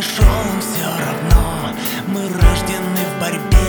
мешом все равно Мы рождены в борьбе.